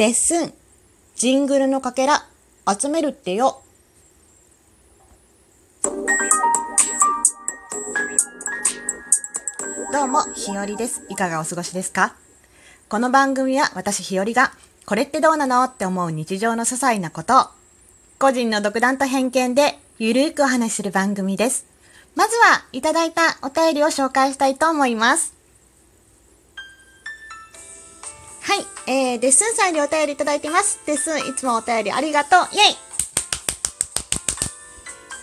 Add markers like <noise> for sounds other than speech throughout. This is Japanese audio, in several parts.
レッスン、ジングルのかけら、集めるってよ。どうも、ひよりです。いかがお過ごしですか？この番組は私ひよりが、これってどうなのって思う日常の些細なことを、個人の独断と偏見でゆるーくお話しする番組です。まずは、いただいたお便りを紹介したいと思います。はい、えー、デッスンさんにお便りいただいてます。デッスン、いつもお便りありがとう。イェイ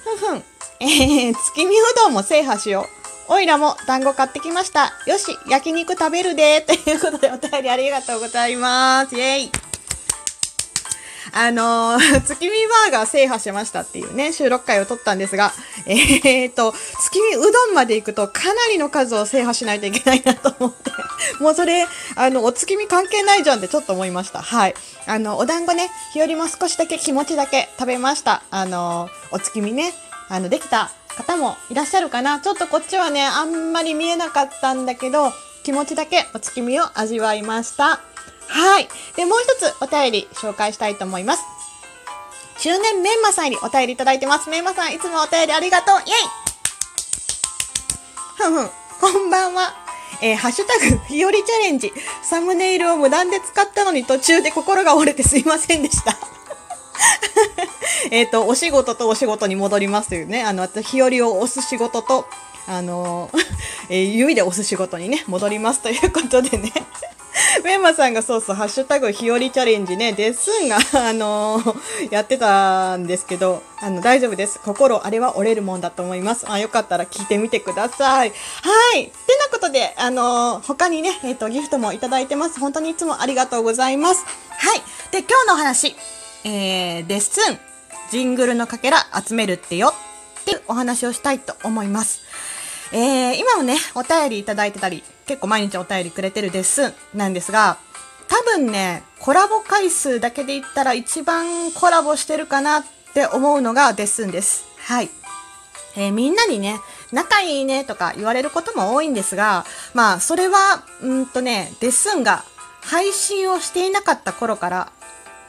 ふんふん。えー、月見うどんも制覇しよう。おいらも団子買ってきました。よし、焼肉食べるで。ということでお便りありがとうございます。イェイあのー、<laughs> 月見バーガー制覇しましたっていうね、収録回を撮ったんですが、<laughs> えーと、月見うどんまで行くとかなりの数を制覇しないといけないなと思って、<laughs> もうそれ、あの、お月見関係ないじゃんってちょっと思いました。はい。あの、お団子ね、日和も少しだけ気持ちだけ食べました。あの、お月見ね、あの、できた方もいらっしゃるかな。ちょっとこっちはね、あんまり見えなかったんだけど、気持ちだけお月見を味わいました。はい。で、もう一つお便り紹介したいと思います。中年メンマさんよりお便りいただいてます。メンマさん、いつもお便りありがとう。イェイふんふん、こんばんは。えー、ハッシュタグ、日和チャレンジ。サムネイルを無断で使ったのに途中で心が折れてすいませんでした。<laughs> えっと、お仕事とお仕事に戻りますというね、あの、私日和を押す仕事と、あのー <laughs> えー指で押す仕事にね、戻りますということでね。<laughs> メンマさんがそうそう、ハッシュタグ日和チャレンジね、デッスンが、あのー <laughs> やってたんですけど、あの、大丈夫です。心、あれは折れるもんだと思います。あ、よかったら聞いてみてください。はい。てなことで、あのー他にね、えっ、と、ギフトもいただいてます。本当にいつもありがとうございます。はい。で、今日のお話、えー、デッスン、ジングルのかけら集めるってよっていうお話をしたいと思います。えー、今もね、お便りいただいてたり、結構毎日お便りくれてるデッスンなんですが、多分ね、コラボ回数だけで言ったら一番コラボしてるかなって思うのがデッスンです。はい。えーみんなにね、仲いいねとか言われることも多いんですが、まあ、それは、うんとね、デッスンが配信をしていなかった頃から、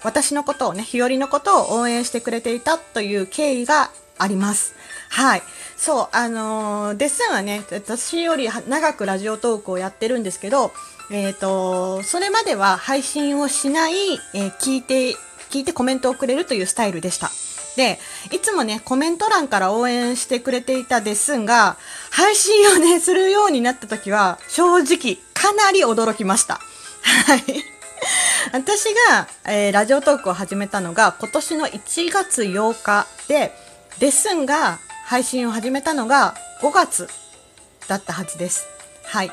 私のことをね、日和のことを応援してくれていたという経緯があります。はい。そう、あのーデッスンはね、私より長くラジオトークをやってるんですけど、えっ、と、それまでは配信をしない、えー聞いて、聞いてコメントをくれるというスタイルでした。で、いつもね、コメント欄から応援してくれていたデッスンが、配信をね、するようになった時は、正直、かなり驚きました。はい。<laughs> 私が、えーラジオトークを始めたのが今年の1月8日で、デッスンが配信を始めたのが5月だったはずです。はい。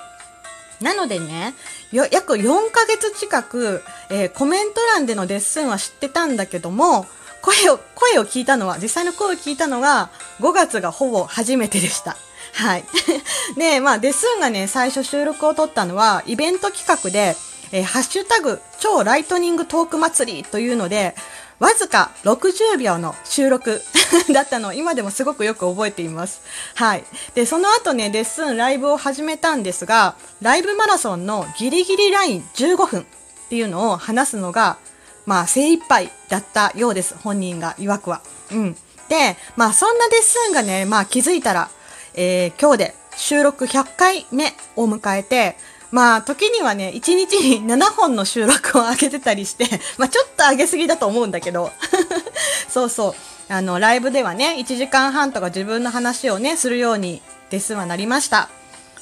なのでね、約4ヶ月近く、えーコメント欄でのデッスンは知ってたんだけども、声を、声を聞いたのは、実際の声を聞いたのが5月がほぼ初めてでした。はい。<laughs> で、まあ、デッスンがね、最初収録を撮ったのは、イベント企画で、えーハッシュタグ、超ライトニングトーク祭りというので、わずか60秒の収録 <laughs> だったのを今でもすごくよく覚えています。はい。で、その後ね、レッスン、ライブを始めたんですが、ライブマラソンのギリギリライン15分っていうのを話すのが、まあ、精一杯だったようです。本人が曰くは。うん。で、まあ、そんなデッスンがね、まあ、気づいたら、えー今日で収録100回目を迎えて、まあ、時にはね、1日に <laughs> 7本の収録を上げてたりして、<laughs> まあ、ちょっと上げすぎだと思うんだけど、<laughs> そうそう。あの、ライブではね、1時間半とか自分の話をね、するように、デスはなりました。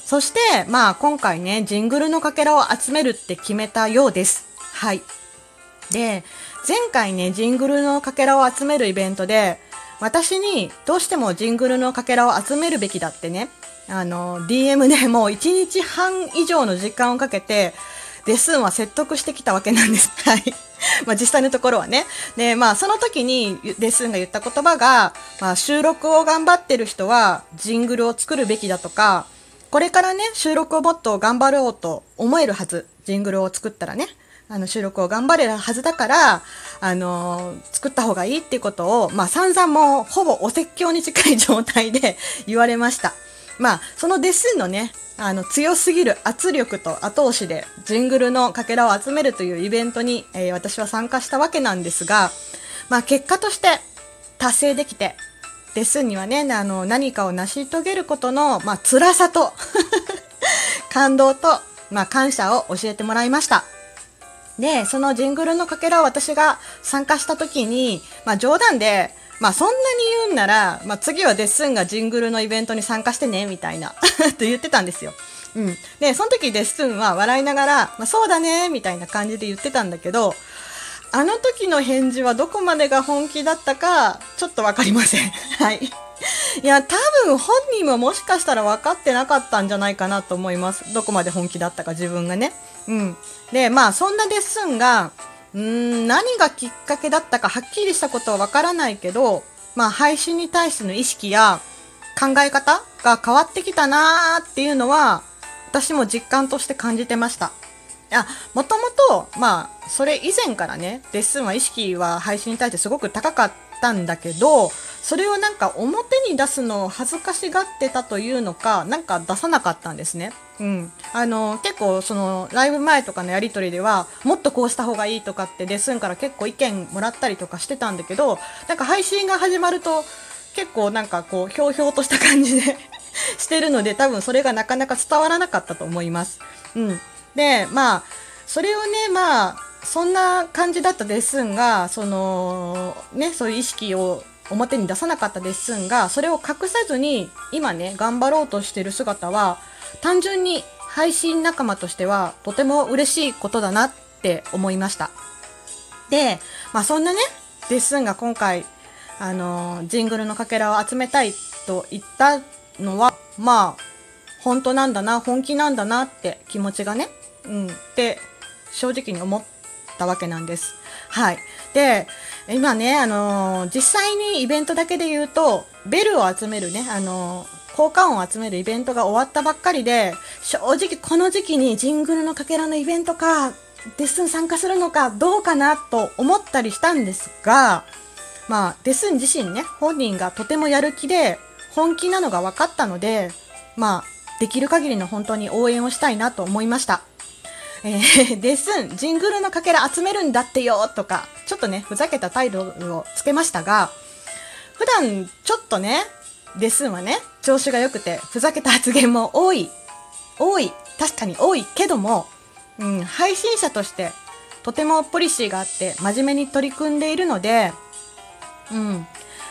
そして、まあ、今回ね、ジングルのかけらを集めるって決めたようです。はい。で、前回ね、ジングルのかけらを集めるイベントで、私にどうしてもジングルのかけらを集めるべきだってね、あの、DM でもう1日半以上の時間をかけて、デスンは説得してきたわけなんです。<laughs> はい。まあ実際のところはね。で、まあその時にデスンが言った言葉が、まあ収録を頑張ってる人はジングルを作るべきだとか、これからね、収録をもっと頑張ろうと思えるはず。ジングルを作ったらね。あの収録を頑張れるはずだから、あの作った方がいいっていうことを、まあ散々もうほぼお説教に近い状態で <laughs> 言われました。まあ、そのデスンのね、あの強すぎる圧力と後押しでジングルのかけらを集めるというイベントに、えー、私は参加したわけなんですが、まあ、結果として達成できてレッスンにはねあの何かを成し遂げることの、まあ辛さと <laughs> 感動と、まあ、感謝を教えてもらいました。で、そのジングルのかけらを私が参加した時に、まあ冗談で、まあそんなに言うんなら、まあ次はデッスンがジングルのイベントに参加してね、みたいな <laughs> と言ってたんですよ。うん。で、その時デッスンは笑いながら、まあそうだね、みたいな感じで言ってたんだけど、あの時の返事はどこまでが本気だったか、ちょっとわかりません。<laughs> はい。いや、多分本人ももしかしたら分かってなかったんじゃないかなと思います。どこまで本気だったか自分がね。うん。で、まあそんなデッスンが、うーん、何がきっかけだったかはっきりしたことはわからないけど、まあ配信に対しての意識や考え方が変わってきたなーっていうのは、私も実感として感じてました。あ、もともと、まあ、それ以前からね、レッスンは意識は配信に対してすごく高かったんだけど、それをなんか表に出すのを恥ずかしがってたというのか、なんか出さなかったんですね。うん。あの、結構そのライブ前とかのやりとりでは、もっとこうした方がいいとかってレッスンから結構意見もらったりとかしてたんだけど、なんか配信が始まると、結構なんかこう、ひょうひょうとした感じで <laughs> してるので、多分それがなかなか伝わらなかったと思います。うん。で、まあ、それをね、まあ、そんな感じだったレッスンが、その、ね、そういう意識を表に出さなかったレッスンがそれを隠さずに今ね頑張ろうとしてる姿は単純に配信仲間としてはとても嬉しいことだなって思いましたでまあそんなねレッスンが今回あのジングルのかけらを集めたいと言ったのはまあ本当なんだな本気なんだなって気持ちがねうんって正直に思ったわけなんですはい。で、今ね、あのー、実際にイベントだけで言うと、ベルを集めるね、あのー、効果音を集めるイベントが終わったばっかりで、正直この時期にジングルのかけらのイベントか、デッスン参加するのかどうかなと思ったりしたんですが、まあ、デスン自身ね、本人がとてもやる気で、本気なのが分かったので、まあ、できる限りの本当に応援をしたいなと思いました。えー、デッスン、ジングルのかけら集めるんだってよとか、ちょっとね、ふざけた態度をつけましたが、普段ちょっとね、デッスンはね、調子が良くて、ふざけた発言も多い。多い。確かに多いけども、うん、配信者としてとてもポリシーがあって真面目に取り組んでいるので、うん。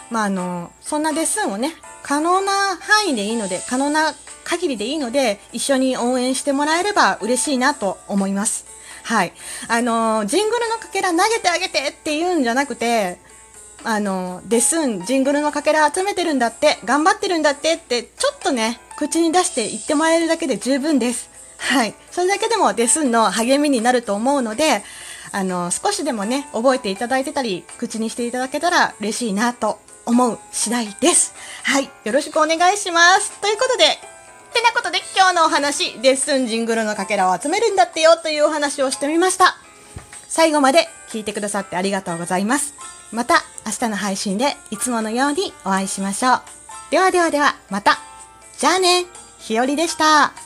まあ、あの、そんなデッスンをね、可能な範囲でいいので、可能な限りでいいので、一緒に応援してもらえれば嬉しいなと思います。はい。あの、ジングルのかけら投げてあげてって言うんじゃなくて、あの、デスン、ジングルのかけら集めてるんだって、頑張ってるんだってって、ちょっとね、口に出して言ってもらえるだけで十分です。はい。それだけでもデスンの励みになると思うので、あの、少しでもね、覚えていただいてたり、口にしていただけたら嬉しいなと思う次第です。はい。よろしくお願いします。ということで、ってなことで今日のお話、レッスンジングルのかけらを集めるんだってよというお話をしてみました。最後まで聞いてくださってありがとうございます。また明日の配信でいつものようにお会いしましょう。ではではではまた。じゃあね、ひよりでした。